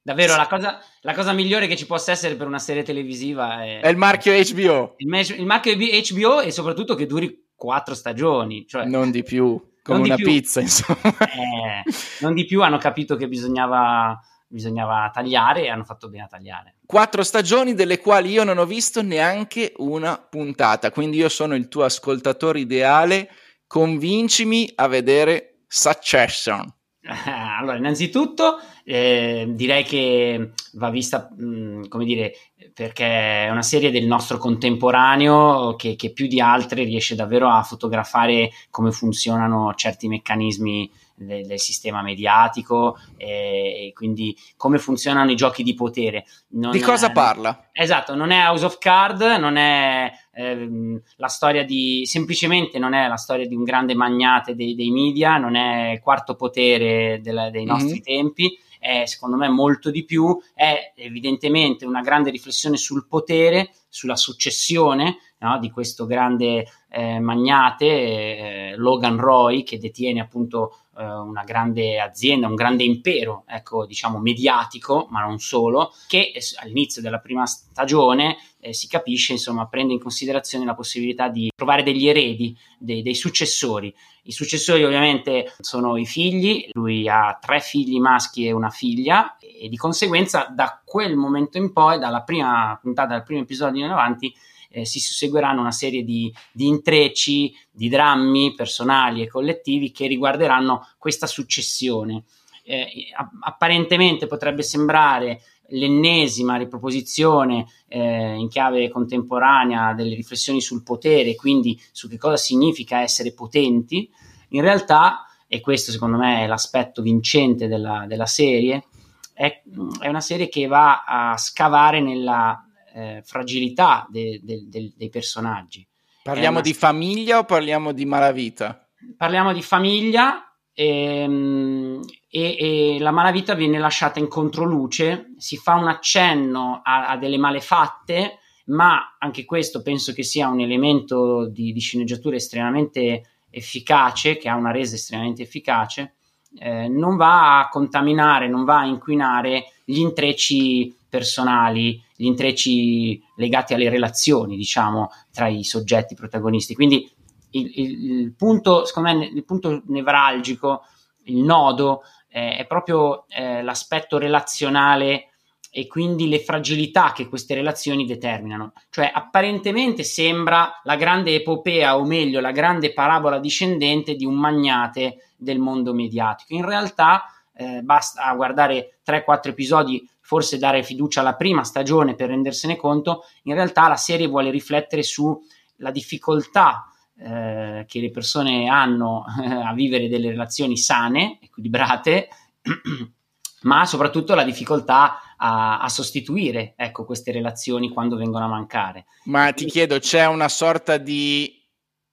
Davvero, la cosa, la cosa, migliore che ci possa essere per una serie televisiva è... È il marchio HBO. Il, il marchio HBO e soprattutto che duri quattro stagioni. Cioè... Non di più, come una pizza, insomma. Eh, non di più, hanno capito che bisognava bisognava tagliare e hanno fatto bene a tagliare. Quattro stagioni delle quali io non ho visto neanche una puntata, quindi io sono il tuo ascoltatore ideale, convincimi a vedere Succession. Allora, innanzitutto eh, direi che va vista, mh, mm, come dire, perché è una serie del nostro contemporaneo che, che, più di altre riesce davvero a fotografare come funzionano certi meccanismi del, del sistema mediatico e, e, quindi come funzionano i giochi di potere. Non di cosa è, parla? Esatto, non è House of Card, non è ehm, la storia di semplicemente non è la storia di un grande magnate dei, dei media, non è quarto potere del, dei nostri mm-hmm. tempi è secondo me molto di più, è evidentemente una grande riflessione sul potere, sulla successione no, di questo grande eh, magnate, eh, Logan Roy, che detiene appunto eh, una grande azienda, un grande impero, ecco, diciamo mediatico, ma non solo, che all'inizio della prima stagione eh, si capisce, insomma, prende in considerazione la possibilità di trovare degli eredi, dei, dei, successori. I successori ovviamente sono i figli, lui ha tre figli maschi e una figlia e di conseguenza da quel momento in poi, dalla prima puntata, dal primo episodio in avanti, eh, si susseguiranno una serie di, di, intrecci, di drammi personali e collettivi che riguarderanno questa successione. Eh, apparentemente potrebbe sembrare l'ennesima riproposizione eh, in chiave contemporanea delle riflessioni sul potere, quindi su che cosa significa essere potenti, in realtà, e questo secondo me è l'aspetto vincente della, della serie, è, è, una serie che va a scavare nella eh, fragilità de, de, de, dei personaggi. Parliamo una... di famiglia o parliamo di malavita? Parliamo di famiglia ehm, e, e, la malavita viene lasciata in controluce, si fa un accenno a, a delle malefatte, ma anche questo penso che sia un elemento di, di sceneggiatura estremamente efficace, che ha una resa estremamente efficace, eh, non va a contaminare, non va a inquinare gli intrecci personali, gli intrecci legati alle relazioni, diciamo, tra i soggetti protagonisti. Quindi il, il, il punto, secondo me, il punto nevralgico, il nodo, eh, è proprio eh, l'aspetto relazionale e quindi le fragilità che queste relazioni determinano. Cioè, apparentemente sembra la grande epopea, o meglio, la grande parabola discendente di un magnate del mondo mediatico. In realtà eh, basta guardare 3-4 episodi, forse dare fiducia alla prima stagione per rendersene conto, in realtà la serie vuole riflettere sulla difficoltà eh, che le persone hanno eh, a vivere delle relazioni sane, equilibrate, ma soprattutto la difficoltà a, a sostituire ecco, queste relazioni quando vengono a mancare. Ma ti chiedo, c'è una sorta di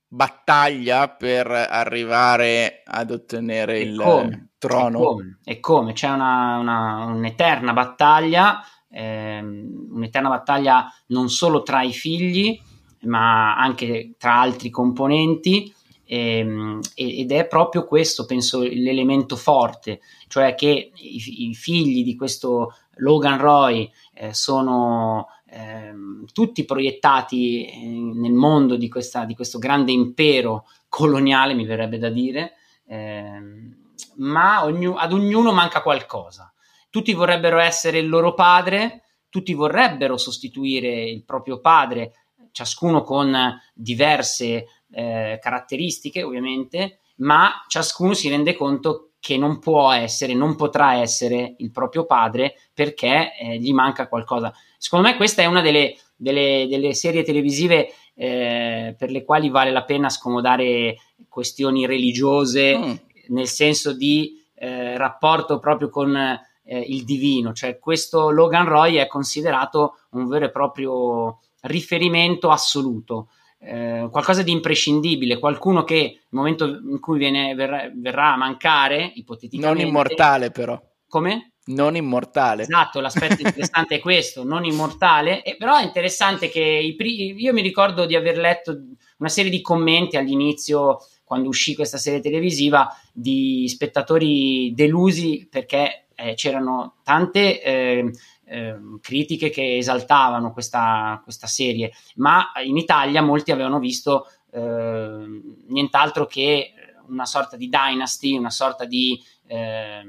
battaglia per arrivare ad ottenere il come, trono? E come, e come? c'è una, una, un'eterna battaglia, ehm, un'eterna battaglia non solo tra i figli, ma anche tra altri componenti. Ehm, ed è proprio questo, penso, l'elemento forte, cioè che i, i figli di questo Logan Roy eh, sono eh, tutti proiettati eh, nel mondo di, questa, di, questo grande impero coloniale, mi verrebbe da dire, ehm, ma ognu- ad ognuno manca qualcosa. Tutti vorrebbero essere il loro padre, tutti vorrebbero sostituire il proprio padre, ciascuno con diverse eh, caratteristiche ovviamente, ma ciascuno si rende conto che non può essere, non potrà essere il proprio padre perché eh, gli manca qualcosa. Secondo me questa è una delle, delle, delle serie televisive eh, per le quali vale la pena scomodare questioni religiose, mm. Nel senso di eh, rapporto proprio con eh, il divino. Cioè questo Logan Roy è considerato un vero e proprio riferimento assoluto. Eh, qualcosa di imprescindibile, qualcuno che nel momento in cui viene, verrà, verrà, a mancare, ipoteticamente... Non immortale però. Come? Non immortale. Esatto, l'aspetto interessante è questo, non immortale, e però è interessante che i pri- io mi ricordo di aver letto una serie di commenti all'inizio, quando uscì questa serie televisiva, di spettatori delusi perché eh, c'erano tante... Eh, eh, critiche che esaltavano questa, questa, serie, ma in Italia molti avevano visto eh, nient'altro che una sorta di dynasty, una sorta di eh,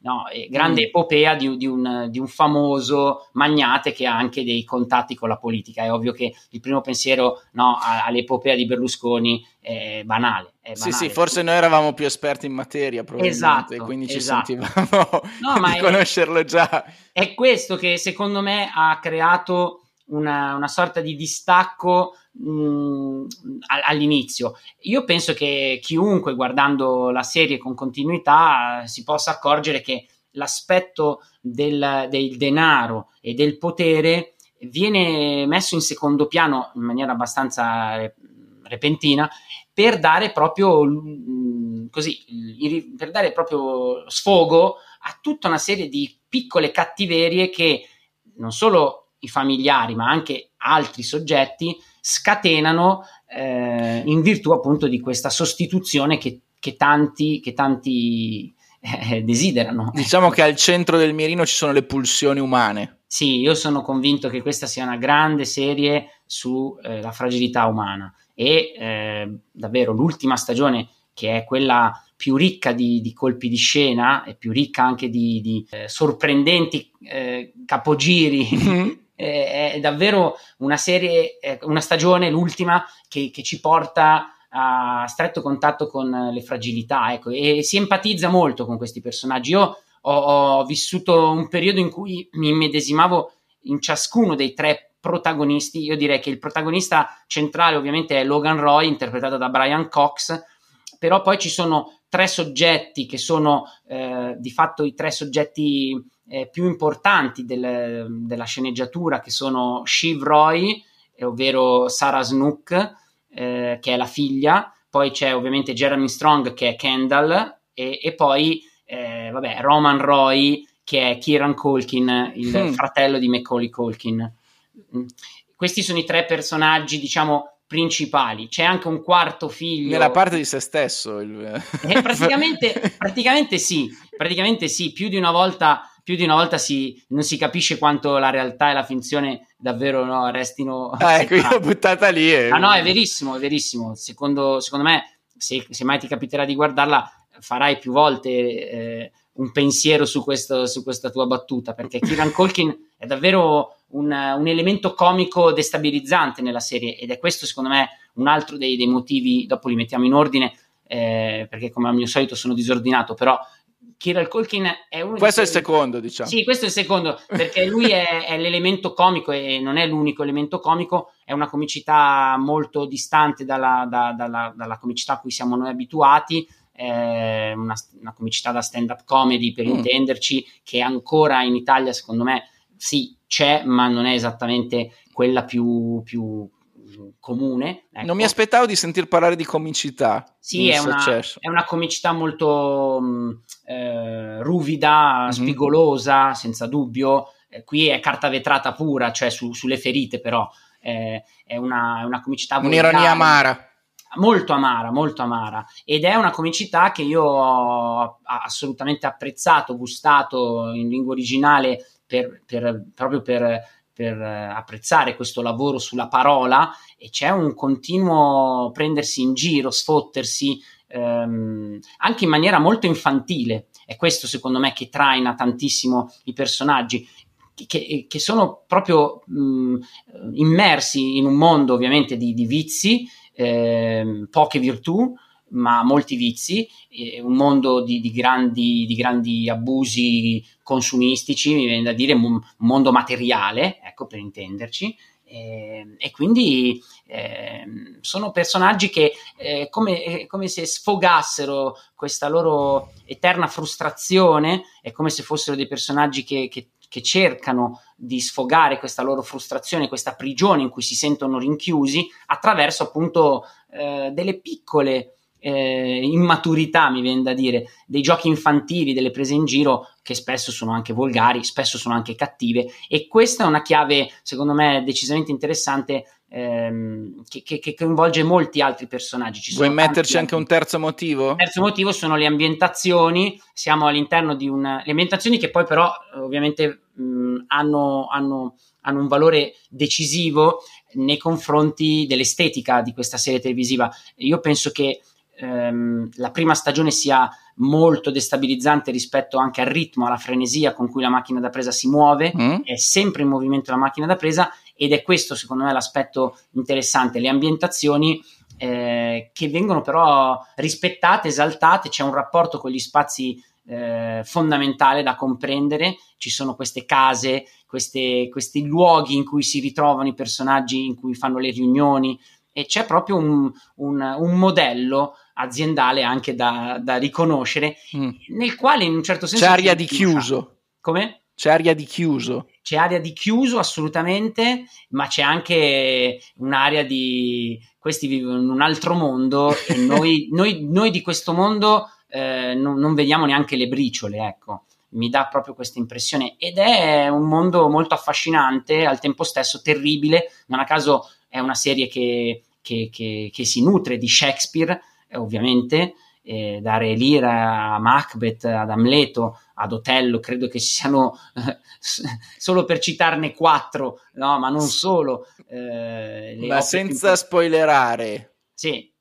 no, grande mm. epopea di, di, un, di, un, famoso magnate che ha anche dei contatti con la politica. È ovvio che il primo pensiero no, all'epopea di Berlusconi è banale. È banale. Sì, sì, forse noi eravamo più esperti in materia, probabilmente, esatto, quindi ci esatto. sentivamo no, di conoscerlo già. È questo che secondo me ha creato una, una sorta di distacco mh, all'inizio. Io penso che chiunque guardando la serie con continuità si possa accorgere che l'aspetto del, del denaro e del potere viene messo in secondo piano in maniera abbastanza repentina per dare proprio così per dare proprio sfogo a tutta una serie di piccole cattiverie che non solo i familiari, ma anche altri soggetti scatenano eh, in virtù appunto di questa sostituzione che, che tanti, che tanti eh, desiderano. Diciamo che al centro del mirino ci sono le pulsioni umane. Sì, io sono convinto che questa sia una grande serie sulla eh, fragilità umana e eh, davvero l'ultima stagione che è quella più ricca di, di, colpi di scena e più ricca anche di, di eh, sorprendenti eh, capogiri mm-hmm. È davvero una serie, una stagione, l'ultima, che, che, ci porta a stretto contatto con le fragilità, ecco, e si empatizza molto con questi personaggi. Io ho, ho vissuto un periodo in cui mi immedesimavo in ciascuno dei tre protagonisti. Io direi che il protagonista centrale ovviamente è Logan Roy, interpretato da Brian Cox, però poi ci sono tre soggetti che sono eh, di fatto i tre soggetti eh, più importanti del, della sceneggiatura, che sono Shiv Roy, eh, ovvero Sarah Snook, eh, che è la figlia, poi c'è ovviamente Jeremy Strong, che è Kendall, e, e poi eh, vabbè, Roman Roy, che è Kieran Colkin, il hmm. fratello di Macaulay Colkin. questi sono i tre personaggi, diciamo, principali. C'è anche un quarto figlio. Nella parte di se stesso. Il... Eh, praticamente, praticamente, sì, praticamente sì, più di una volta, più di una volta si, non si capisce quanto la realtà e la finzione davvero no, restino... Ah, ecco, io l'ho buttata lì. E... Ah no, è verissimo, è verissimo. Secondo, secondo me, se, se, mai ti capiterà di guardarla, farai più volte eh, un pensiero su, questo, su questa tua battuta, perché Kieran Colkin è davvero un, un, elemento comico destabilizzante nella serie ed è questo secondo me un altro dei, dei motivi, dopo li mettiamo in ordine, eh, perché come al mio solito sono disordinato, però Kirill Culkin è uno questo è il secondo diciamo sì questo è il secondo perché lui è, è, l'elemento comico e non è l'unico elemento comico è una comicità molto distante dalla, da, dalla, dalla comicità a cui siamo noi abituati è una, una comicità da stand up comedy per mm. intenderci che ancora in Italia secondo me sì c'è, ma non è esattamente quella più, più comune. Ecco. Non mi aspettavo di sentir parlare di comicità. Sì, è una, è una, comicità molto mm, eh, ruvida, mm-hmm. spigolosa, senza dubbio. Eh, qui è carta vetrata pura, cioè su, sulle ferite, però eh, è, una, è, una, comicità Un'ironia amara. Molto amara, molto amara. Ed è una comicità che io ho assolutamente apprezzato, gustato in lingua originale per, per, proprio per, per apprezzare questo lavoro sulla parola e c'è un continuo prendersi in giro, sfottersi, ehm, anche in maniera molto infantile. È questo secondo me che traina tantissimo i personaggi. Che, che sono proprio mh, immersi in un mondo ovviamente di, di vizi, eh, poche virtù, ma molti vizi, eh, un mondo di, di, grandi, di, grandi, abusi consumistici, mi viene da dire un mondo materiale, ecco per intenderci. Eh, e quindi eh, sono personaggi che eh, come, come, se sfogassero questa loro eterna frustrazione, è come se fossero dei personaggi che, che, che cercano di sfogare questa loro frustrazione, questa prigione in cui si sentono rinchiusi attraverso appunto eh, delle piccole eh, immaturità, mi viene da dire, dei giochi infantili, delle prese in giro che spesso sono anche volgari, spesso sono anche cattive e questa è una chiave, secondo me, decisamente interessante ehm, che, che, che, coinvolge molti altri personaggi. Ci Vuoi metterci anche un terzo motivo? Il terzo motivo sono le ambientazioni, siamo all'interno di una... le ambientazioni che poi però ovviamente mh, hanno, hanno, hanno un valore decisivo nei confronti dell'estetica di questa serie televisiva. Io penso che ehm, la prima stagione sia molto destabilizzante rispetto anche al ritmo, alla frenesia con cui la macchina da presa si muove, mm. è sempre in movimento la macchina da presa ed è questo secondo me l'aspetto interessante, le ambientazioni eh, che vengono però rispettate, esaltate, c'è un rapporto con gli spazi eh, fondamentale da comprendere, ci sono queste case, queste, questi luoghi in cui si ritrovano i personaggi, in cui fanno le riunioni, e c'è proprio un, un, un modello aziendale anche da, da riconoscere, mm. nel quale in un certo senso... C'è aria di chiuso. Come? C'è aria di chiuso. C'è aria di chiuso assolutamente, ma c'è anche un'area di questi vivono in un altro mondo e noi, noi, noi di questo mondo eh, non, non, vediamo neanche le briciole, ecco. Mi dà proprio questa impressione ed è un mondo molto affascinante, al tempo stesso terribile. Non a caso è una serie che, che, che, che si nutre di Shakespeare, eh, ovviamente, eh, da Re Lear a Macbeth, ad Amleto, ad Otello, credo che ci siano, eh, solo per citarne quattro, no, ma non solo. Eh, ma senza più... spoilerare. Sì.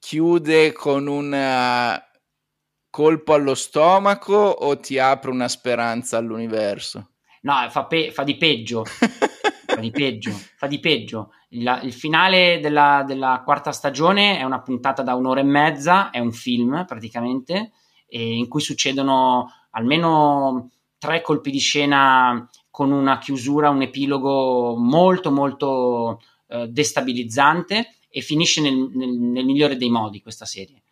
Chiude con un uh, colpo allo stomaco o ti apre una speranza all'universo? No, fa, pe- fa di peggio. fa di peggio, fa di peggio. Il, il finale della, della, quarta stagione è una puntata da un'ora e mezza, è un film praticamente, in cui succedono almeno tre colpi di scena con una chiusura, un epilogo molto molto eh, destabilizzante e finisce nel, nel, nel, migliore dei modi questa serie.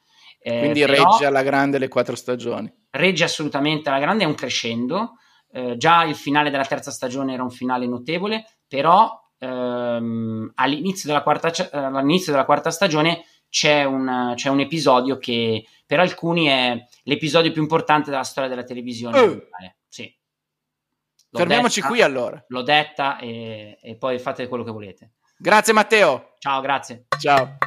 Eh, Quindi però, regge alla grande le quattro stagioni. Regge assolutamente alla grande, è un crescendo. Eh, già il finale della terza stagione era un finale notevole, però ehm, all'inizio, della quarta, all'inizio, della quarta, stagione c'è un, c'è un, episodio che per alcuni è l'episodio più importante della storia della televisione. Uh. Sì. L'ho Fermiamoci detta, qui allora. L'ho detta e, e poi fate quello che volete. Grazie Matteo. Ciao, grazie. Ciao.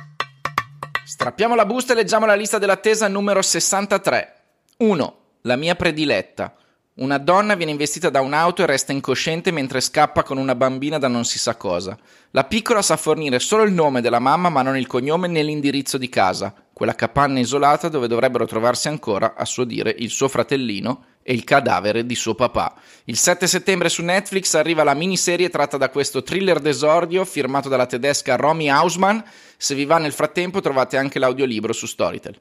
Strappiamo la busta e leggiamo la lista dell'attesa numero 63. 1. La mia prediletta. Una donna viene investita da un'auto e resta incosciente mentre scappa con una bambina da non si sa cosa. La piccola sa fornire solo il nome della mamma ma non il cognome né l'indirizzo di casa, quella capanna isolata dove dovrebbero trovarsi ancora, a suo dire, il suo fratellino e il cadavere di suo papà. Il 7 settembre su Netflix arriva la miniserie tratta da questo thriller d'esordio firmato dalla tedesca Romy Hausmann. Se vi va nel frattempo trovate anche l'audiolibro su Storytel.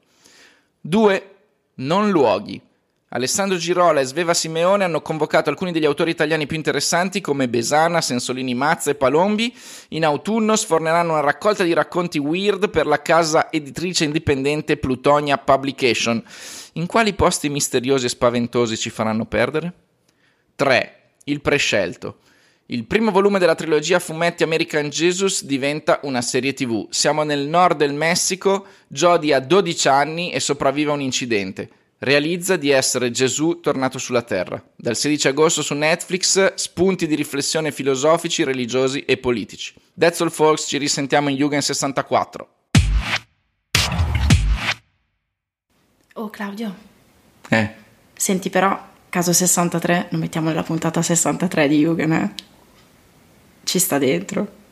2. Non luoghi. Alessandro Girola e Sveva Simeone hanno convocato alcuni degli autori italiani più interessanti come Besana, Sensolini Mazza e Palombi. In autunno sforneranno una raccolta di racconti weird per la casa editrice indipendente Plutonia Publication. In quali posti misteriosi e spaventosi ci faranno perdere? 3. Il prescelto. Il primo volume della trilogia fumetti American Jesus diventa una serie tv. Siamo nel nord del Messico, Jody ha 12 anni e sopravvive a un incidente realizza di essere Gesù tornato sulla terra. Dal 16 agosto su Netflix, spunti di riflessione filosofici, religiosi e politici. That's all folks, ci risentiamo in Jugend 64. Oh Claudio. Eh. Senti però, caso 63, non mettiamo nella puntata 63 di Jugend, eh? Ci sta dentro.